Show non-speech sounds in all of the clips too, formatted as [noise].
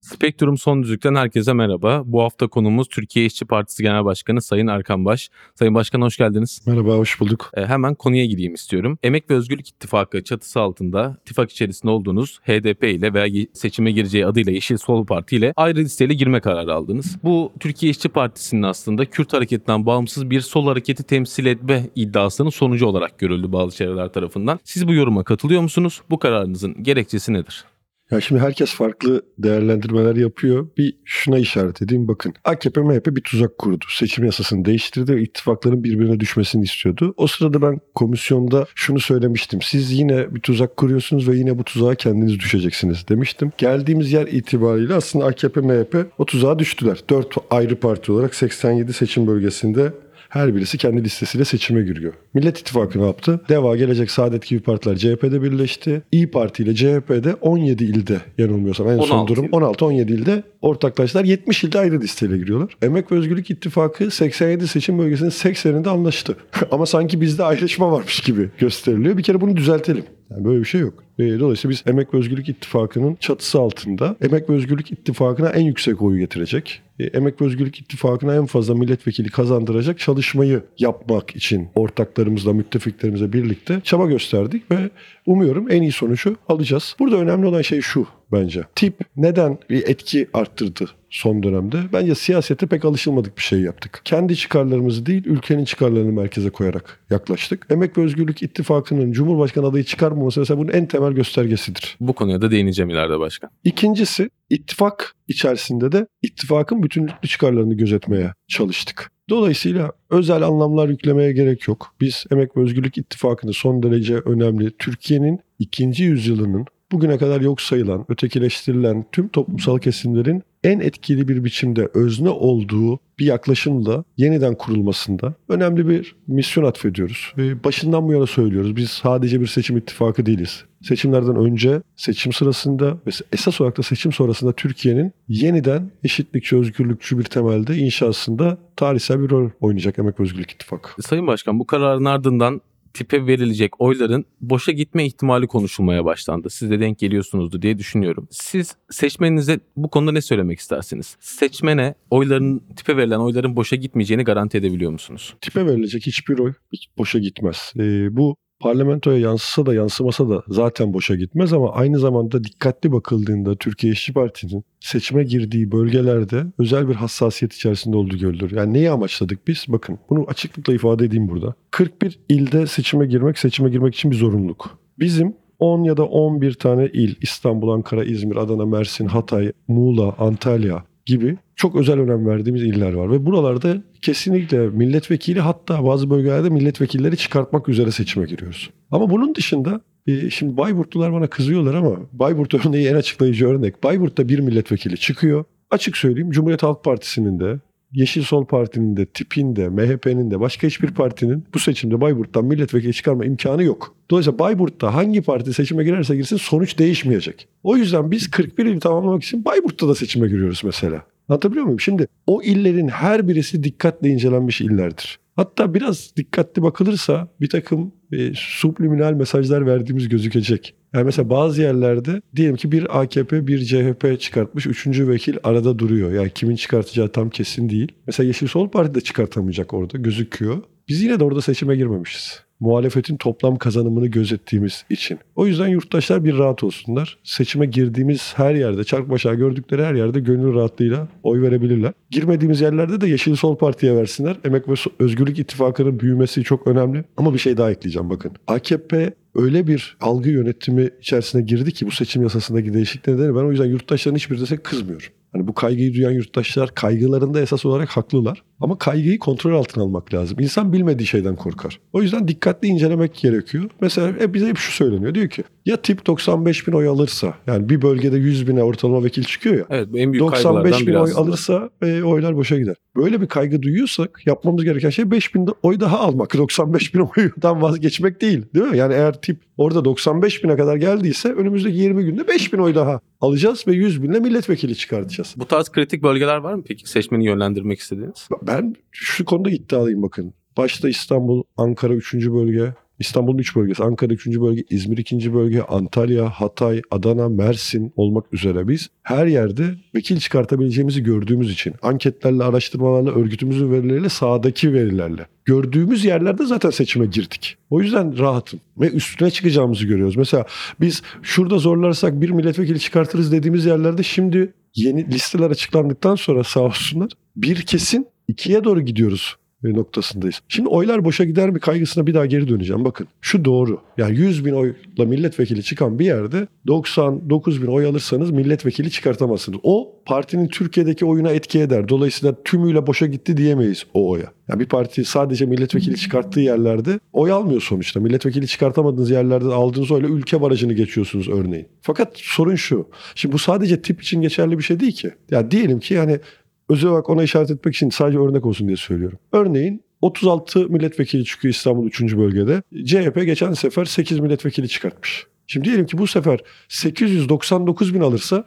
Spektrum Son Düzlük'ten herkese merhaba. Bu hafta konumuz Türkiye İşçi Partisi Genel Başkanı Sayın Erkan Baş. Sayın Başkan hoş geldiniz. Merhaba, hoş bulduk. E, hemen konuya gireyim istiyorum. Emek ve Özgürlük İttifakı çatısı altında ittifak içerisinde olduğunuz HDP ile veya seçime gireceği adıyla Yeşil Sol Parti ile ayrı listeyle girme kararı aldınız. Bu Türkiye İşçi Partisi'nin aslında Kürt hareketinden bağımsız bir sol hareketi temsil etme iddiasının sonucu olarak görüldü bazı çevreler tarafından. Siz bu yoruma katılıyor musunuz? Bu kararınızın gerekçesi nedir? Ya şimdi herkes farklı değerlendirmeler yapıyor. Bir şuna işaret edeyim bakın. AKP MHP bir tuzak kurdu. Seçim yasasını değiştirdi ve ittifakların birbirine düşmesini istiyordu. O sırada ben komisyonda şunu söylemiştim. Siz yine bir tuzak kuruyorsunuz ve yine bu tuzağa kendiniz düşeceksiniz demiştim. Geldiğimiz yer itibariyle aslında AKP MHP o tuzağa düştüler. Dört ayrı parti olarak 87 seçim bölgesinde her birisi kendi listesiyle seçime giriyor. Millet İttifakı ne yaptı? Deva, Gelecek, Saadet gibi partiler CHP'de birleşti. İyi Parti ile CHP'de 17 ilde yanılmıyorsam en son 16 durum 16-17 ilde ortaklaşlar 70 ilde ayrı listeyle giriyorlar. Emek ve Özgürlük İttifakı 87 seçim bölgesinin 80'inde anlaştı. [laughs] Ama sanki bizde ayrışma varmış gibi gösteriliyor. Bir kere bunu düzeltelim. Yani böyle bir şey yok. Dolayısıyla biz Emek ve Özgürlük İttifakı'nın çatısı altında Emek ve Özgürlük İttifakı'na en yüksek oyu getirecek. Emek ve Özgürlük İttifakı'na en fazla milletvekili kazandıracak çalışmayı yapmak için ortaklarımızla, müttefiklerimizle birlikte çaba gösterdik ve umuyorum en iyi sonucu alacağız. Burada önemli olan şey şu bence. Tip neden bir etki arttırdı son dönemde? Bence siyasete pek alışılmadık bir şey yaptık. Kendi çıkarlarımızı değil, ülkenin çıkarlarını merkeze koyarak yaklaştık. Emek ve Özgürlük İttifakı'nın Cumhurbaşkanı adayı çıkarmaması mesela bunun en temel göstergesidir. Bu konuya da değineceğim ileride başkan. İkincisi ittifak içerisinde de ittifakın bütünlüklü çıkarlarını gözetmeye çalıştık. Dolayısıyla özel anlamlar yüklemeye gerek yok. Biz Emek ve Özgürlük İttifakı'nı son derece önemli Türkiye'nin ikinci yüzyılının bugüne kadar yok sayılan, ötekileştirilen tüm toplumsal kesimlerin en etkili bir biçimde özne olduğu bir yaklaşımla yeniden kurulmasında önemli bir misyon atfediyoruz. Ve başından bu yana söylüyoruz. Biz sadece bir seçim ittifakı değiliz. Seçimlerden önce, seçim sırasında ve esas olarak da seçim sonrasında Türkiye'nin yeniden eşitlikçi, özgürlükçü bir temelde inşasında tarihsel bir rol oynayacak Emek Özgürlük İttifakı. Sayın Başkan bu kararın ardından tipe verilecek oyların boşa gitme ihtimali konuşulmaya başlandı. Siz de denk geliyorsunuzdu diye düşünüyorum. Siz seçmeninize bu konuda ne söylemek istersiniz? Seçmene oyların tipe verilen oyların boşa gitmeyeceğini garanti edebiliyor musunuz? Tipe verilecek hiçbir oy boşa gitmez. Ee, bu parlamentoya yansısa da yansımasa da zaten boşa gitmez ama aynı zamanda dikkatli bakıldığında Türkiye İşçi Partisi'nin seçime girdiği bölgelerde özel bir hassasiyet içerisinde olduğu görülür. Yani neyi amaçladık biz? Bakın bunu açıklıkla ifade edeyim burada. 41 ilde seçime girmek, seçime girmek için bir zorunluluk. Bizim 10 ya da 11 tane il İstanbul, Ankara, İzmir, Adana, Mersin, Hatay, Muğla, Antalya gibi çok özel önem verdiğimiz iller var. Ve buralarda kesinlikle milletvekili hatta bazı bölgelerde milletvekilleri çıkartmak üzere seçime giriyoruz. Ama bunun dışında e, şimdi Bayburtlular bana kızıyorlar ama Bayburt örneği en açıklayıcı örnek. Bayburt'ta bir milletvekili çıkıyor. Açık söyleyeyim Cumhuriyet Halk Partisi'nin de Yeşil Sol Parti'nin de, TİP'in de, MHP'nin de başka hiçbir partinin bu seçimde Bayburt'tan milletvekili çıkarma imkanı yok. Dolayısıyla Bayburt'ta hangi parti seçime girerse girsin sonuç değişmeyecek. O yüzden biz 41 ili tamamlamak için Bayburt'ta da seçime giriyoruz mesela. Anlatabiliyor muyum? Şimdi o illerin her birisi dikkatle incelenmiş illerdir. Hatta biraz dikkatli bakılırsa bir takım e, subliminal mesajlar verdiğimiz gözükecek. Yani mesela bazı yerlerde diyelim ki bir AKP bir CHP çıkartmış. Üçüncü vekil arada duruyor. Yani kimin çıkartacağı tam kesin değil. Mesela Yeşil Sol Parti de çıkartamayacak orada gözüküyor. Biz yine de orada seçime girmemişiz muhalefetin toplam kazanımını gözettiğimiz için. O yüzden yurttaşlar bir rahat olsunlar. Seçime girdiğimiz her yerde, çark başa gördükleri her yerde gönül rahatlığıyla oy verebilirler. Girmediğimiz yerlerde de Yeşil Sol Parti'ye versinler. Emek ve Özgürlük İttifakı'nın büyümesi çok önemli. Ama bir şey daha ekleyeceğim bakın. AKP öyle bir algı yönetimi içerisine girdi ki bu seçim yasasındaki değişiklik nedeni ben o yüzden yurttaşların hiçbir desek kızmıyorum. Hani bu kaygıyı duyan yurttaşlar kaygılarında esas olarak haklılar. Ama kaygıyı kontrol altına almak lazım. İnsan bilmediği şeyden korkar. O yüzden dikkatli incelemek gerekiyor. Mesela hep bize hep şu söyleniyor. Diyor ki ya tip 95 bin oy alırsa yani bir bölgede 100 bine ortalama vekil çıkıyor ya. Evet en büyük 95 kaygılardan bin oy alırsa e, oylar boşa gider. Böyle bir kaygı duyuyorsak yapmamız gereken şey 5 bin oy daha almak. [laughs] 95 bin oydan vazgeçmek değil. Değil mi? Yani eğer tip orada 95 bine kadar geldiyse önümüzdeki 20 günde 5 bin oy daha alacağız ve 100 binle milletvekili çıkartacağız. Bu tarz kritik bölgeler var mı peki seçmeni yönlendirmek istediğiniz? Ben şu konuda iddialıyım bakın. Başta İstanbul, Ankara 3. bölge, İstanbul'un 3 bölgesi, Ankara 3. bölge, İzmir 2. bölge, Antalya, Hatay, Adana, Mersin olmak üzere biz her yerde vekil çıkartabileceğimizi gördüğümüz için anketlerle, araştırmalarla, örgütümüzün verileriyle, sahadaki verilerle gördüğümüz yerlerde zaten seçime girdik. O yüzden rahatım ve üstüne çıkacağımızı görüyoruz. Mesela biz şurada zorlarsak bir milletvekili çıkartırız dediğimiz yerlerde şimdi yeni listeler açıklandıktan sonra sağ olsunlar bir kesin ikiye doğru gidiyoruz e, noktasındayız. Şimdi oylar boşa gider mi kaygısına bir daha geri döneceğim. Bakın şu doğru. Yani 100 bin oyla milletvekili çıkan bir yerde 99 bin oy alırsanız milletvekili çıkartamazsınız. O partinin Türkiye'deki oyuna etki eder. Dolayısıyla tümüyle boşa gitti diyemeyiz o oya. Yani bir parti sadece milletvekili çıkarttığı yerlerde oy almıyor sonuçta. Milletvekili çıkartamadığınız yerlerde aldığınız oyla ülke barajını geçiyorsunuz örneğin. Fakat sorun şu. Şimdi bu sadece tip için geçerli bir şey değil ki. Ya diyelim ki yani özel olarak ona işaret etmek için sadece örnek olsun diye söylüyorum. Örneğin 36 milletvekili çıkıyor İstanbul 3. bölgede. CHP geçen sefer 8 milletvekili çıkartmış. Şimdi diyelim ki bu sefer 899 bin alırsa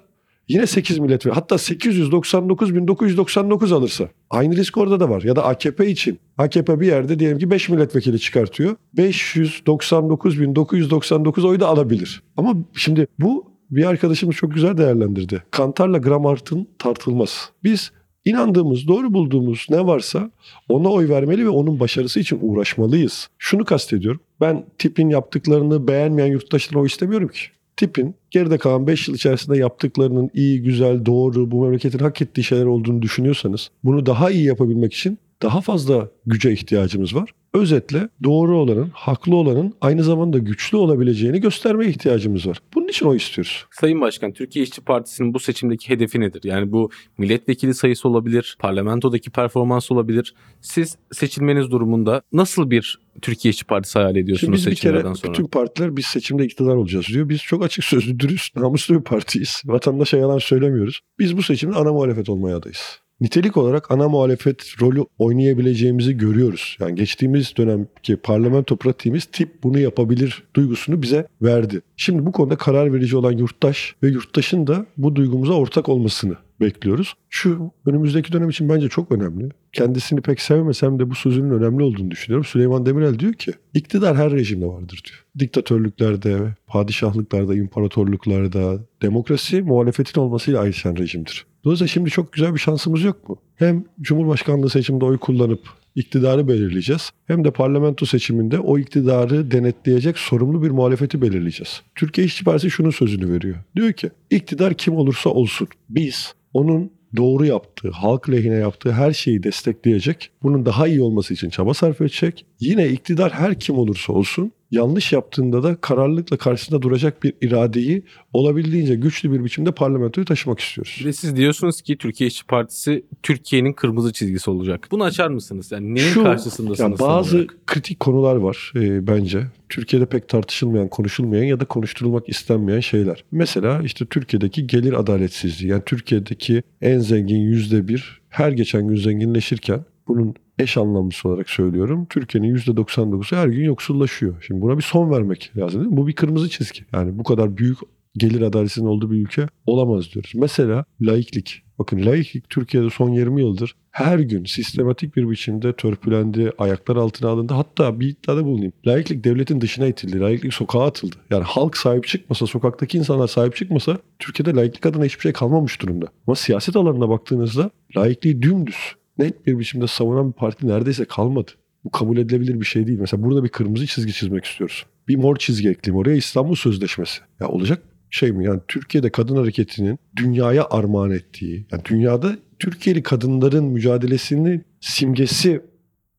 yine 8 milletvekili hatta 899 bin 999 alırsa aynı risk orada da var. Ya da AKP için AKP bir yerde diyelim ki 5 milletvekili çıkartıyor. 599 bin 999 oyu da alabilir. Ama şimdi bu bir arkadaşımız çok güzel değerlendirdi. Kantarla gram artın tartılmaz. Biz inandığımız, doğru bulduğumuz ne varsa ona oy vermeli ve onun başarısı için uğraşmalıyız. Şunu kastediyorum. Ben tipin yaptıklarını beğenmeyen yurttaşlara oy istemiyorum ki. Tipin geride kalan 5 yıl içerisinde yaptıklarının iyi, güzel, doğru, bu memleketin hak ettiği şeyler olduğunu düşünüyorsanız bunu daha iyi yapabilmek için daha fazla güce ihtiyacımız var. Özetle doğru olanın, haklı olanın aynı zamanda güçlü olabileceğini göstermeye ihtiyacımız var. Bunun için o istiyoruz. Sayın Başkan, Türkiye İşçi Partisi'nin bu seçimdeki hedefi nedir? Yani bu milletvekili sayısı olabilir, parlamentodaki performans olabilir. Siz seçilmeniz durumunda nasıl bir Türkiye İşçi Partisi hayal Şimdi ediyorsunuz biz bir kere seçimlerden sonra? bütün partiler biz seçimde iktidar olacağız diyor. Biz çok açık sözlü, dürüst, namuslu bir partiyiz. Vatandaşa yalan söylemiyoruz. Biz bu seçimde ana muhalefet olmaya adayız. Nitelik olarak ana muhalefet rolü oynayabileceğimizi görüyoruz. Yani geçtiğimiz dönemki parlamento pratiğimiz tip bunu yapabilir duygusunu bize verdi. Şimdi bu konuda karar verici olan yurttaş ve yurttaşın da bu duygumuza ortak olmasını bekliyoruz. Şu önümüzdeki dönem için bence çok önemli. Kendisini pek sevmesem de bu sözünün önemli olduğunu düşünüyorum. Süleyman Demirel diyor ki iktidar her rejimde vardır diyor. Diktatörlüklerde, padişahlıklarda, imparatorluklarda demokrasi muhalefetin olmasıyla ayrışan rejimdir. Dolayısıyla şimdi çok güzel bir şansımız yok mu? Hem Cumhurbaşkanlığı seçiminde oy kullanıp iktidarı belirleyeceğiz. Hem de parlamento seçiminde o iktidarı denetleyecek sorumlu bir muhalefeti belirleyeceğiz. Türkiye İşçi Partisi şunun sözünü veriyor. Diyor ki iktidar kim olursa olsun biz onun doğru yaptığı, halk lehine yaptığı her şeyi destekleyecek, bunun daha iyi olması için çaba sarf edecek. Yine iktidar her kim olursa olsun yanlış yaptığında da kararlılıkla karşısında duracak bir iradeyi olabildiğince güçlü bir biçimde parlamentoya taşımak istiyoruz. Bir de siz diyorsunuz ki Türkiye İşçi Partisi Türkiye'nin kırmızı çizgisi olacak. Bunu açar mısınız? Yani neyin Şu- karşısındasınız? Yani bazı olarak? kritik konular var e, bence. Türkiye'de pek tartışılmayan, konuşulmayan ya da konuşturulmak istenmeyen şeyler. Mesela işte Türkiye'deki gelir adaletsizliği. Yani Türkiye'deki en zengin yüzde bir her geçen gün zenginleşirken bunun eş anlamlısı olarak söylüyorum. Türkiye'nin yüzde 99'u her gün yoksullaşıyor. Şimdi buna bir son vermek lazım. Değil mi? Bu bir kırmızı çizgi. Yani bu kadar büyük gelir adaletsizliğinin olduğu bir ülke olamaz diyoruz. Mesela laiklik. Bakın laiklik Türkiye'de son 20 yıldır her gün sistematik bir biçimde törpülendi, ayaklar altına alındı. Hatta bir iddiada bulunayım. Laiklik devletin dışına itildi. Laiklik sokağa atıldı. Yani halk sahip çıkmasa, sokaktaki insanlar sahip çıkmasa Türkiye'de laiklik adına hiçbir şey kalmamış durumda. Ama siyaset alanına baktığınızda laikliği dümdüz, net bir biçimde savunan bir parti neredeyse kalmadı. Bu kabul edilebilir bir şey değil. Mesela burada bir kırmızı çizgi çizmek istiyoruz. Bir mor çizgi ekleyeyim oraya İstanbul Sözleşmesi. Ya olacak şey mi? Yani Türkiye'de kadın hareketinin dünyaya armağan ettiği, yani dünyada Türkiye'li kadınların mücadelesinin simgesi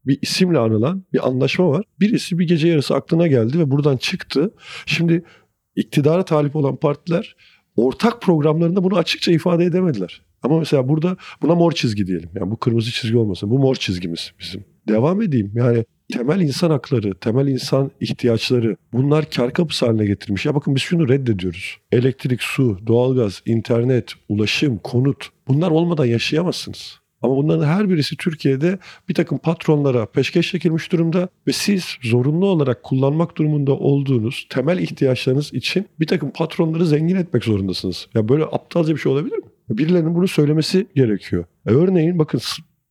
bir isimle anılan bir anlaşma var. Birisi bir gece yarısı aklına geldi ve buradan çıktı. Şimdi iktidara talip olan partiler ortak programlarında bunu açıkça ifade edemediler. Ama mesela burada buna mor çizgi diyelim. Yani bu kırmızı çizgi olmasın. Bu mor çizgimiz bizim. Devam edeyim. Yani temel insan hakları, temel insan ihtiyaçları bunlar kar kapısı haline getirmiş. Ya bakın biz şunu reddediyoruz. Elektrik, su, doğalgaz, internet, ulaşım, konut bunlar olmadan yaşayamazsınız. Ama bunların her birisi Türkiye'de bir takım patronlara peşkeş çekilmiş durumda ve siz zorunlu olarak kullanmak durumunda olduğunuz temel ihtiyaçlarınız için bir takım patronları zengin etmek zorundasınız. Ya böyle aptalca bir şey olabilir? Birilerinin bunu söylemesi gerekiyor. E örneğin bakın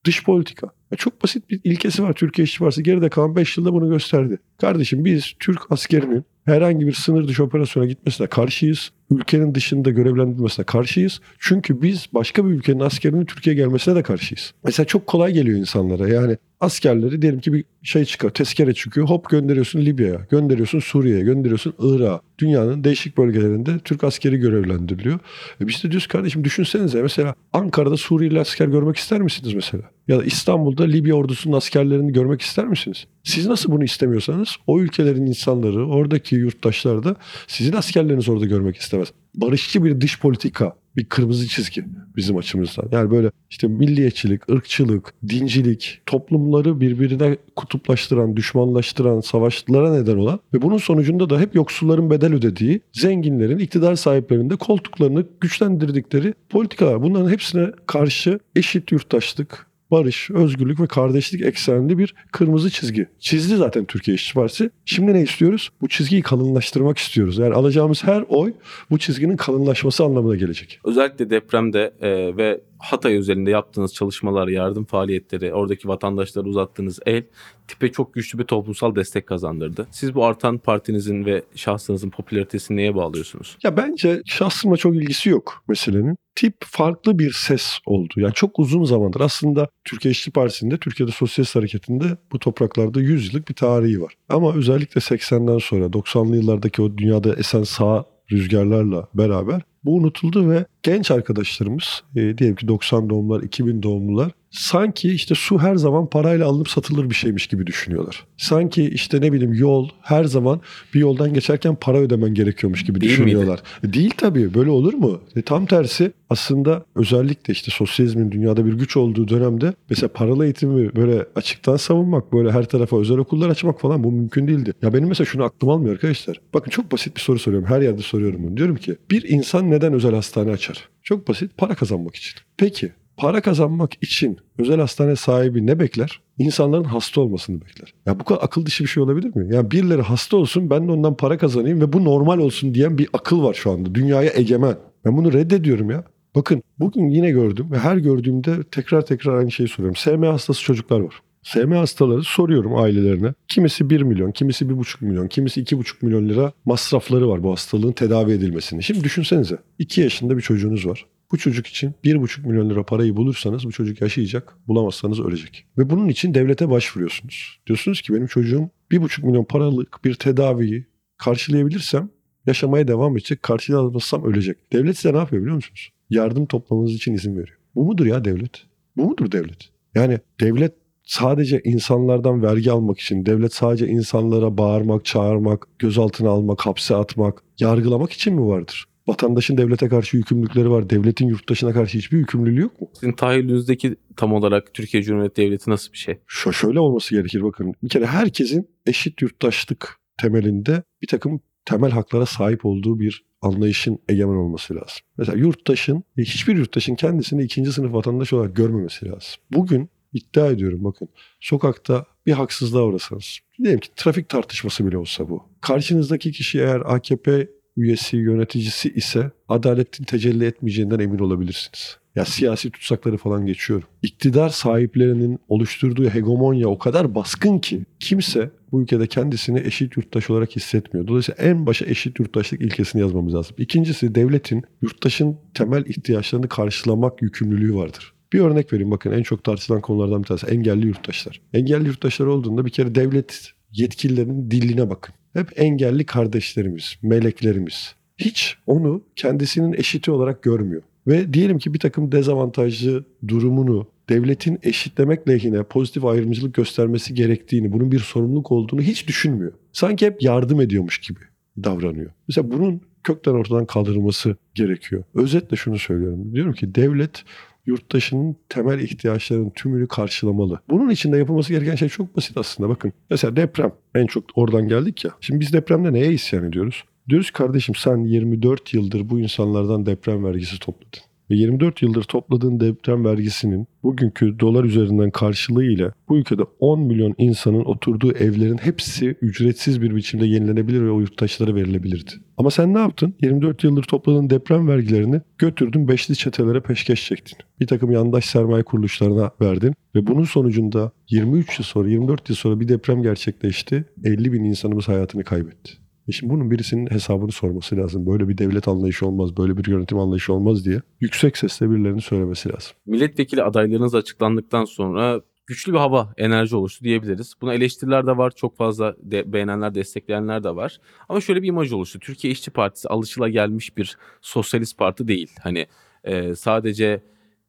dış politika. Ya çok basit bir ilkesi var Türkiye İşçi. Geride kalan 5 yılda bunu gösterdi. Kardeşim biz Türk askerinin herhangi bir sınır dışı operasyona gitmesine karşıyız. Ülkenin dışında görevlendirilmesine karşıyız. Çünkü biz başka bir ülkenin askerinin Türkiye'ye gelmesine de karşıyız. Mesela çok kolay geliyor insanlara. Yani askerleri diyelim ki bir şey çıkıyor, tezkere çıkıyor. Hop gönderiyorsun Libya'ya, gönderiyorsun Suriye'ye, gönderiyorsun Irak'a. Dünyanın değişik bölgelerinde Türk askeri görevlendiriliyor. E biz de diyoruz kardeşim düşünsenize mesela Ankara'da Suriyeli asker görmek ister misiniz mesela? Ya da İstanbul'da Libya ordusunun askerlerini görmek ister misiniz? Siz nasıl bunu istemiyorsanız o ülkelerin insanları, oradaki yurttaşlar da sizin askerlerinizi orada görmek istemez. Barışçı bir dış politika bir kırmızı çizgi bizim açımızdan. Yani böyle işte milliyetçilik, ırkçılık, dincilik, toplumları birbirine kutuplaştıran, düşmanlaştıran, savaşlara neden olan ve bunun sonucunda da hep yoksulların bedel ödediği, zenginlerin, iktidar sahiplerinin de koltuklarını güçlendirdikleri politikalar. Bunların hepsine karşı eşit yurttaşlık, barış, özgürlük ve kardeşlik eksenli bir kırmızı çizgi. Çizdi zaten Türkiye İşçi Partisi. Şimdi ne istiyoruz? Bu çizgiyi kalınlaştırmak istiyoruz. Yani alacağımız her oy bu çizginin kalınlaşması anlamına gelecek. Özellikle depremde e, ve Hatay özelinde yaptığınız çalışmalar, yardım faaliyetleri, oradaki vatandaşlara uzattığınız el tipe çok güçlü bir toplumsal destek kazandırdı. Siz bu artan partinizin ve şahsınızın popülaritesini neye bağlıyorsunuz? Ya bence şahsıma çok ilgisi yok meselenin. Tip farklı bir ses oldu. Yani çok uzun zamandır aslında Türkiye İşçi Partisi'nde, Türkiye'de Sosyalist Hareketi'nde bu topraklarda 100 yıllık bir tarihi var. Ama özellikle 80'den sonra 90'lı yıllardaki o dünyada esen sağ rüzgarlarla beraber bu unutuldu ve genç arkadaşlarımız e, diyelim ki 90 doğumlular, 2000 doğumlular sanki işte su her zaman parayla alınıp satılır bir şeymiş gibi düşünüyorlar. Sanki işte ne bileyim yol her zaman bir yoldan geçerken para ödemen gerekiyormuş gibi Değil düşünüyorlar. E, Değil tabii böyle olur mu? E, tam tersi aslında özellikle işte sosyalizmin dünyada bir güç olduğu dönemde mesela paralı eğitimi böyle açıktan savunmak, böyle her tarafa özel okullar açmak falan bu mümkün değildi. Ya benim mesela şunu aklım almıyor arkadaşlar. Bakın çok basit bir soru soruyorum. Her yerde soruyorum bunu. Diyorum ki bir insan neden özel hastane açar? Çok basit para kazanmak için. Peki para kazanmak için özel hastane sahibi ne bekler? İnsanların hasta olmasını bekler. Ya bu kadar akıl dışı bir şey olabilir mi? Ya birileri hasta olsun ben de ondan para kazanayım ve bu normal olsun diyen bir akıl var şu anda. Dünyaya egemen. Ben bunu reddediyorum ya. Bakın bugün yine gördüm ve her gördüğümde tekrar tekrar aynı şeyi soruyorum. SM hastası çocuklar var. SM hastaları soruyorum ailelerine. Kimisi 1 milyon, kimisi 1,5 milyon, kimisi 2,5 milyon lira masrafları var bu hastalığın tedavi edilmesini. Şimdi düşünsenize 2 yaşında bir çocuğunuz var. Bu çocuk için 1,5 milyon lira parayı bulursanız bu çocuk yaşayacak, bulamazsanız ölecek. Ve bunun için devlete başvuruyorsunuz. Diyorsunuz ki benim çocuğum 1,5 milyon paralık bir tedaviyi karşılayabilirsem yaşamaya devam edecek, karşılayamazsam ölecek. Devlet size ne yapıyor biliyor musunuz? Yardım toplamanız için izin veriyor. Bu mudur ya devlet? Bu mudur devlet? Yani devlet sadece insanlardan vergi almak için, devlet sadece insanlara bağırmak, çağırmak, gözaltına almak, hapse atmak, yargılamak için mi vardır? Vatandaşın devlete karşı yükümlülükleri var. Devletin yurttaşına karşı hiçbir yükümlülüğü yok mu? Sizin tahayyülünüzdeki tam olarak Türkiye Cumhuriyeti Devleti nasıl bir şey? Şu şöyle olması gerekir bakın. Bir kere herkesin eşit yurttaşlık temelinde bir takım temel haklara sahip olduğu bir anlayışın egemen olması lazım. Mesela yurttaşın, hiçbir yurttaşın kendisini ikinci sınıf vatandaş olarak görmemesi lazım. Bugün iddia ediyorum bakın sokakta bir haksızlığa uğrasanız, diyelim ki trafik tartışması bile olsa bu. Karşınızdaki kişi eğer AKP üyesi, yöneticisi ise adaletin tecelli etmeyeceğinden emin olabilirsiniz. Ya siyasi tutsakları falan geçiyorum. İktidar sahiplerinin oluşturduğu hegemonya o kadar baskın ki kimse bu ülkede kendisini eşit yurttaş olarak hissetmiyor. Dolayısıyla en başa eşit yurttaşlık ilkesini yazmamız lazım. İkincisi devletin yurttaşın temel ihtiyaçlarını karşılamak yükümlülüğü vardır. Bir örnek vereyim bakın en çok tartışılan konulardan bir tanesi engelli yurttaşlar. Engelli yurttaşlar olduğunda bir kere devlet yetkililerinin diline bakın. Hep engelli kardeşlerimiz, meleklerimiz. Hiç onu kendisinin eşiti olarak görmüyor. Ve diyelim ki bir takım dezavantajlı durumunu devletin eşitlemek lehine pozitif ayrımcılık göstermesi gerektiğini, bunun bir sorumluluk olduğunu hiç düşünmüyor. Sanki hep yardım ediyormuş gibi davranıyor. Mesela bunun kökten ortadan kaldırılması gerekiyor. Özetle şunu söylüyorum. Diyorum ki devlet yurttaşının temel ihtiyaçlarının tümünü karşılamalı. Bunun için de yapılması gereken şey çok basit aslında. Bakın mesela deprem en çok oradan geldik ya. Şimdi biz depremde neye isyan ediyoruz? Diyoruz kardeşim sen 24 yıldır bu insanlardan deprem vergisi topladın. Ve 24 yıldır topladığın deprem vergisinin bugünkü dolar üzerinden karşılığı ile bu ülkede 10 milyon insanın oturduğu evlerin hepsi ücretsiz bir biçimde yenilenebilir ve o yurttaşlara verilebilirdi. Ama sen ne yaptın? 24 yıldır topladığın deprem vergilerini götürdün beşli çetelere peşkeş çektin. Bir takım yandaş sermaye kuruluşlarına verdin ve bunun sonucunda 23 yıl sonra 24 yıl sonra bir deprem gerçekleşti. 50 bin insanımız hayatını kaybetti. E şimdi bunun birisinin hesabını sorması lazım. Böyle bir devlet anlayışı olmaz, böyle bir yönetim anlayışı olmaz diye yüksek sesle birilerinin söylemesi lazım. Milletvekili adaylarınız açıklandıktan sonra güçlü bir hava, enerji oluştu diyebiliriz. Buna eleştiriler de var. Çok fazla de, beğenenler, destekleyenler de var. Ama şöyle bir imaj oluştu. Türkiye İşçi Partisi alışılagelmiş bir sosyalist parti değil. Hani e, sadece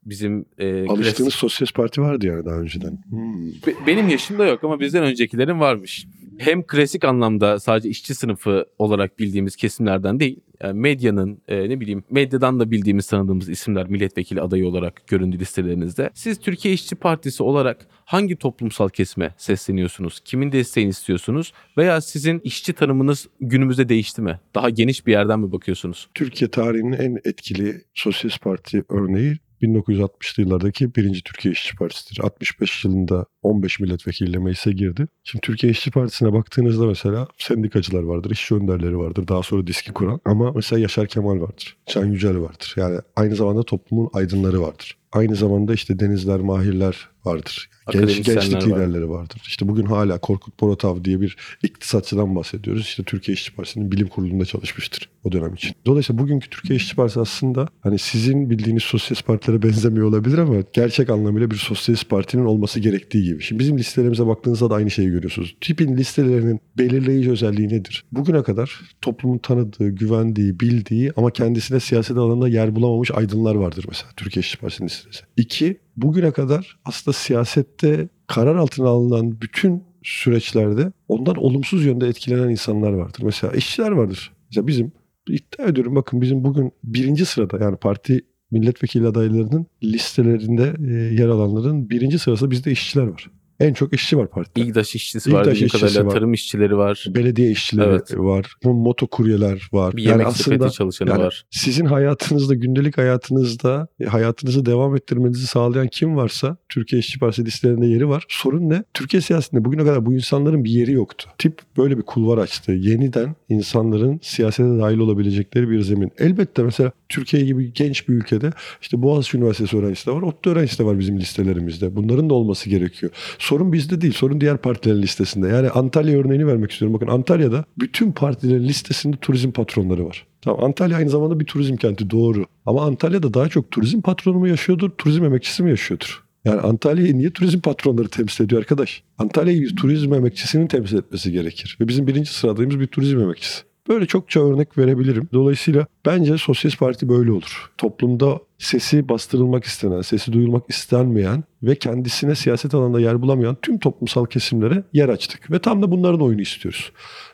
bizim e, Alıştığınız klasik- sosyalist parti vardı yani daha önceden. Hmm. Be- benim yaşımda yok ama bizden öncekilerin varmış. Hem klasik anlamda sadece işçi sınıfı olarak bildiğimiz kesimlerden değil, yani medyanın e, ne bileyim medyadan da bildiğimiz tanıdığımız isimler milletvekili adayı olarak göründü listelerinizde. Siz Türkiye İşçi Partisi olarak hangi toplumsal kesime sesleniyorsunuz? Kimin desteğini istiyorsunuz? Veya sizin işçi tanımınız günümüzde değişti mi? Daha geniş bir yerden mi bakıyorsunuz? Türkiye tarihinin en etkili sosyalist parti örneği 1960'lı yıllardaki birinci Türkiye İşçi Partisi'dir. 65 yılında 15 milletvekiliyle meclise girdi. Şimdi Türkiye İşçi Partisi'ne baktığınızda mesela sendikacılar vardır, işçi önderleri vardır, daha sonra diski kuran. Ama mesela Yaşar Kemal vardır, Can Yücel vardır. Yani aynı zamanda toplumun aydınları vardır. Aynı zamanda işte denizler, mahirler vardır. Genç, gençlik var. liderleri vardır. İşte bugün hala Korkut Boratav diye bir iktisatçıdan bahsediyoruz. İşte Türkiye İşçi Partisi'nin bilim kurulunda çalışmıştır o dönem için. Dolayısıyla bugünkü Türkiye İşçi Partisi aslında hani sizin bildiğiniz sosyalist partilere [laughs] benzemiyor olabilir ama gerçek anlamıyla bir sosyalist partinin olması gerektiği gibi. Şimdi bizim listelerimize baktığınızda da aynı şeyi görüyorsunuz. TİP'in listelerinin belirleyici özelliği nedir? Bugüne kadar toplumun tanıdığı, güvendiği, bildiği ama kendisine siyaset alanında yer bulamamış aydınlar vardır mesela Türkiye İşçi Partisi'nin listesi. İki, bugüne kadar aslında siyasette karar altına alınan bütün süreçlerde ondan olumsuz yönde etkilenen insanlar vardır. Mesela işçiler vardır. Mesela bizim iddia ediyorum bakın bizim bugün birinci sırada yani parti milletvekili adaylarının listelerinde e, yer alanların birinci sırasında bizde işçiler var. En çok işçi var partide. İGDAŞ işçisi var, İGDAŞ işçisi kadarıyla var. tarım işçileri var. Belediye işçileri Evet. var. Bu motokuryeler var. Bir Yani yemek aslında çalışanı yani var. sizin hayatınızda, gündelik hayatınızda e, hayatınızı devam ettirmenizi sağlayan kim varsa Türkiye İşçi Partisi listelerinde yeri var. Sorun ne? Türkiye siyasetinde bugüne kadar bu insanların bir yeri yoktu. Tip böyle bir kulvar açtı. Yeniden insanların siyasete dahil olabilecekleri bir zemin. Elbette mesela Türkiye gibi genç bir ülkede işte Boğaziçi Üniversitesi öğrencisi de var, ODTÜ öğrencisi de var bizim listelerimizde. Bunların da olması gerekiyor. Sorun bizde değil, sorun diğer partilerin listesinde. Yani Antalya örneğini vermek istiyorum. Bakın Antalya'da bütün partilerin listesinde turizm patronları var. Tamam Antalya aynı zamanda bir turizm kenti doğru. Ama Antalya'da daha çok turizm patronu mu yaşıyordur, turizm emekçisi mi yaşıyordur? Yani Antalya'yı niye turizm patronları temsil ediyor arkadaş? Antalya'yı bir turizm emekçisinin temsil etmesi gerekir. Ve bizim birinci sıradayımız bir turizm emekçisi. Böyle çokça örnek verebilirim. Dolayısıyla bence Sosyalist Parti böyle olur. Toplumda sesi bastırılmak istenen, sesi duyulmak istenmeyen ve kendisine siyaset alanında yer bulamayan tüm toplumsal kesimlere yer açtık. Ve tam da bunların oyunu istiyoruz.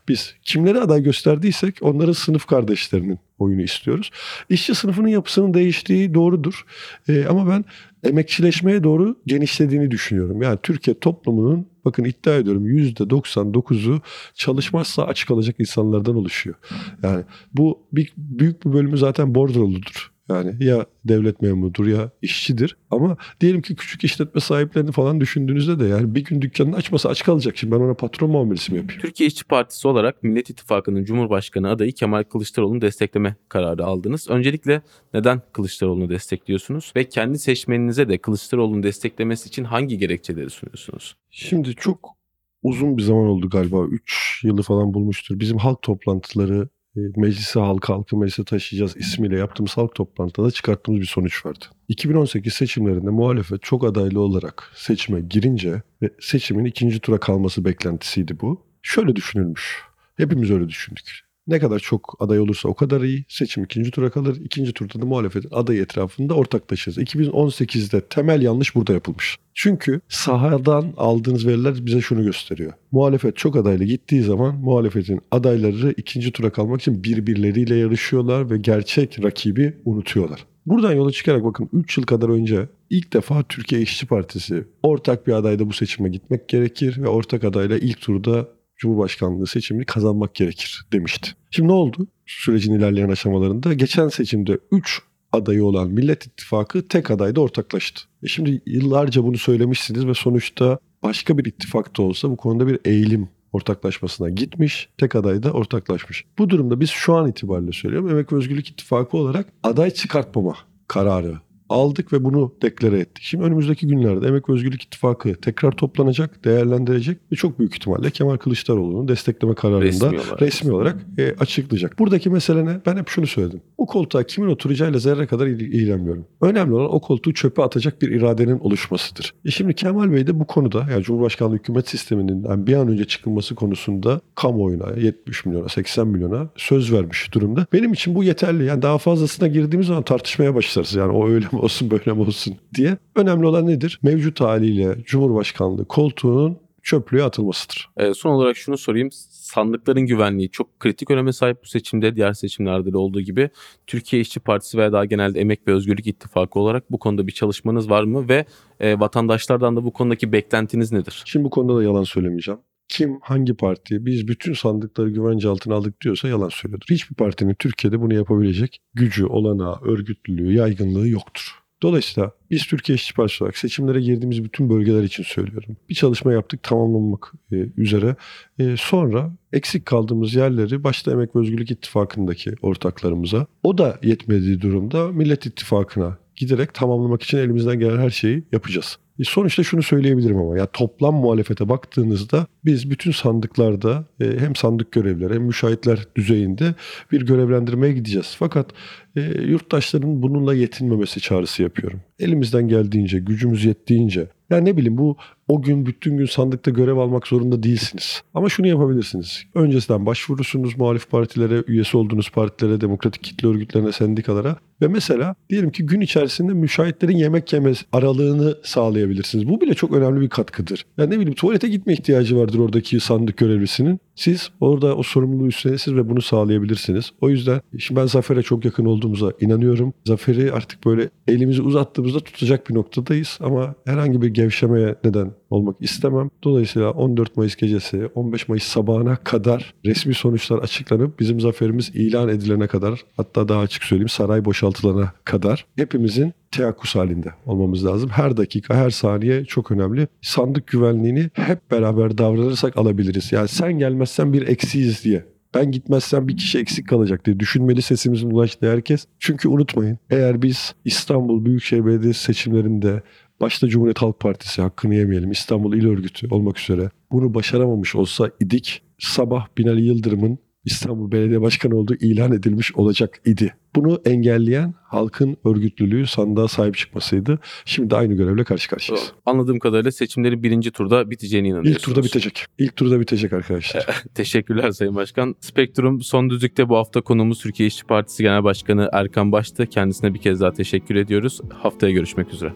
Biz kimleri aday gösterdiysek onların sınıf kardeşlerinin oyunu istiyoruz. İşçi sınıfının yapısının değiştiği doğrudur. Ee, ama ben emekçileşmeye doğru genişlediğini düşünüyorum. Yani Türkiye toplumunun bakın iddia ediyorum %99'u çalışmazsa aç kalacak insanlardan oluşuyor. Yani bu bir, büyük bir bölümü zaten bordroludur. Yani ya devlet memurudur ya işçidir. Ama diyelim ki küçük işletme sahiplerini falan düşündüğünüzde de yani bir gün dükkanını açmasa aç kalacak. Şimdi ben ona patron muamelesi mi yapayım? Türkiye İşçi Partisi olarak Millet İttifakı'nın Cumhurbaşkanı adayı Kemal Kılıçdaroğlu'nu destekleme kararı aldınız. Öncelikle neden Kılıçdaroğlu'nu destekliyorsunuz ve kendi seçmeninize de Kılıçdaroğlu'nu desteklemesi için hangi gerekçeleri sunuyorsunuz? Şimdi çok uzun bir zaman oldu galiba. 3 yılı falan bulmuştur. Bizim halk toplantıları meclise halk halkı meclise taşıyacağız ismiyle yaptığımız halk toplantıda çıkarttığımız bir sonuç vardı. 2018 seçimlerinde muhalefet çok adaylı olarak seçime girince ve seçimin ikinci tura kalması beklentisiydi bu. Şöyle düşünülmüş. Hepimiz öyle düşündük. Ne kadar çok aday olursa o kadar iyi. Seçim ikinci tura kalır. İkinci turda da muhalefetin adayı etrafında ortaklaşırız. 2018'de temel yanlış burada yapılmış. Çünkü sahadan aldığınız veriler bize şunu gösteriyor. Muhalefet çok adaylı gittiği zaman muhalefetin adayları ikinci tura kalmak için birbirleriyle yarışıyorlar ve gerçek rakibi unutuyorlar. Buradan yola çıkarak bakın 3 yıl kadar önce ilk defa Türkiye İşçi Partisi ortak bir adayda bu seçime gitmek gerekir ve ortak adayla ilk turda Cumhurbaşkanlığı seçimini kazanmak gerekir demişti. Şimdi ne oldu? Sürecin ilerleyen aşamalarında geçen seçimde 3 adayı olan Millet İttifakı tek adayda ortaklaştı. E şimdi yıllarca bunu söylemişsiniz ve sonuçta başka bir ittifakta olsa bu konuda bir eğilim ortaklaşmasına gitmiş, tek adayda ortaklaşmış. Bu durumda biz şu an itibariyle söylüyorum Emek ve Özgürlük İttifakı olarak aday çıkartmama kararı aldık ve bunu deklare ettik. Şimdi önümüzdeki günlerde Emek ve Özgürlük İttifakı tekrar toplanacak, değerlendirecek ve çok büyük ihtimalle Kemal Kılıçdaroğlu'nun destekleme kararında Resmi resmi olarak. olarak, e, açıklayacak. Buradaki mesele ne? Ben hep şunu söyledim. O koltuğa kimin oturacağıyla zerre kadar il- ilgilenmiyorum. Önemli olan o koltuğu çöpe atacak bir iradenin oluşmasıdır. E şimdi Kemal Bey de bu konuda yani Cumhurbaşkanlığı hükümet sisteminin yani bir an önce çıkılması konusunda kamuoyuna 70 milyona 80 milyona söz vermiş durumda. Benim için bu yeterli. Yani daha fazlasına girdiğimiz zaman tartışmaya başlarız. Yani o öyle mi olsun böyle mi olsun diye. Önemli olan nedir? Mevcut haliyle Cumhurbaşkanlığı koltuğunun çöplüğe atılmasıdır. Ee, son olarak şunu sorayım. Sandıkların güvenliği çok kritik öneme sahip bu seçimde. Diğer seçimlerde de olduğu gibi. Türkiye İşçi Partisi veya daha genelde Emek ve Özgürlük İttifakı olarak bu konuda bir çalışmanız var mı? Ve e, vatandaşlardan da bu konudaki beklentiniz nedir? Şimdi bu konuda da yalan söylemeyeceğim. Kim hangi parti biz bütün sandıkları güvence altına aldık diyorsa yalan söylüyordur. Hiçbir partinin Türkiye'de bunu yapabilecek gücü, olanağı, örgütlülüğü, yaygınlığı yoktur. Dolayısıyla biz Türkiye İşçi Partisi olarak seçimlere girdiğimiz bütün bölgeler için söylüyorum. Bir çalışma yaptık tamamlanmak e, üzere. E, sonra eksik kaldığımız yerleri başta Emek ve Özgürlük İttifakı'ndaki ortaklarımıza, o da yetmediği durumda Millet İttifakı'na giderek tamamlamak için elimizden gelen her şeyi yapacağız. E, Sonuçta şunu söyleyebilirim ama ya toplam muhalefete baktığınızda biz bütün sandıklarda e, hem sandık görevlileri hem müşahitler düzeyinde bir görevlendirmeye gideceğiz. Fakat e, yurttaşların bununla yetinmemesi çağrısı yapıyorum. Elimizden geldiğince, gücümüz yettiğince. Yani ne bileyim bu o gün bütün gün sandıkta görev almak zorunda değilsiniz. Ama şunu yapabilirsiniz. Öncesinden başvurursunuz muhalif partilere, üyesi olduğunuz partilere, demokratik kitle örgütlerine, sendikalara. Ve mesela diyelim ki gün içerisinde müşahitlerin yemek yeme aralığını sağlayabilirsiniz. Bu bile çok önemli bir katkıdır. Yani ne bileyim tuvalete gitme ihtiyacı vardır oradaki sandık görevlisinin. Siz orada o sorumluluğu üstlenirsiniz ve bunu sağlayabilirsiniz. O yüzden şimdi ben Zafer'e çok yakın olduğumuza inanıyorum. Zafer'i artık böyle elimizi uzattığımızda tutacak bir noktadayız. Ama herhangi bir gevşemeye neden olmak istemem. Dolayısıyla 14 Mayıs gecesi 15 Mayıs sabahına kadar resmi sonuçlar açıklanıp bizim zaferimiz ilan edilene kadar hatta daha açık söyleyeyim saray boşaltılana kadar hepimizin teyakkuz halinde olmamız lazım. Her dakika, her saniye çok önemli. Sandık güvenliğini hep beraber davranırsak alabiliriz. Yani sen gelmezsen bir eksiyiz diye. Ben gitmezsem bir kişi eksik kalacak diye düşünmeli sesimizin ulaştığı herkes. Çünkü unutmayın eğer biz İstanbul Büyükşehir Belediyesi seçimlerinde başta Cumhuriyet Halk Partisi hakkını yemeyelim İstanbul İl Örgütü olmak üzere bunu başaramamış olsa idik sabah Binali Yıldırım'ın İstanbul Belediye Başkanı olduğu ilan edilmiş olacak idi. Bunu engelleyen halkın örgütlülüğü sandığa sahip çıkmasıydı. Şimdi de aynı görevle karşı karşıyayız. Anladığım kadarıyla seçimlerin birinci turda biteceğine inanıyorsunuz. İlk turda bitecek. İlk turda bitecek arkadaşlar. [laughs] Teşekkürler Sayın Başkan. Spektrum son düzlükte bu hafta konuğumuz Türkiye İşçi Partisi Genel Başkanı Erkan Baş'tı. Kendisine bir kez daha teşekkür ediyoruz. Haftaya görüşmek üzere.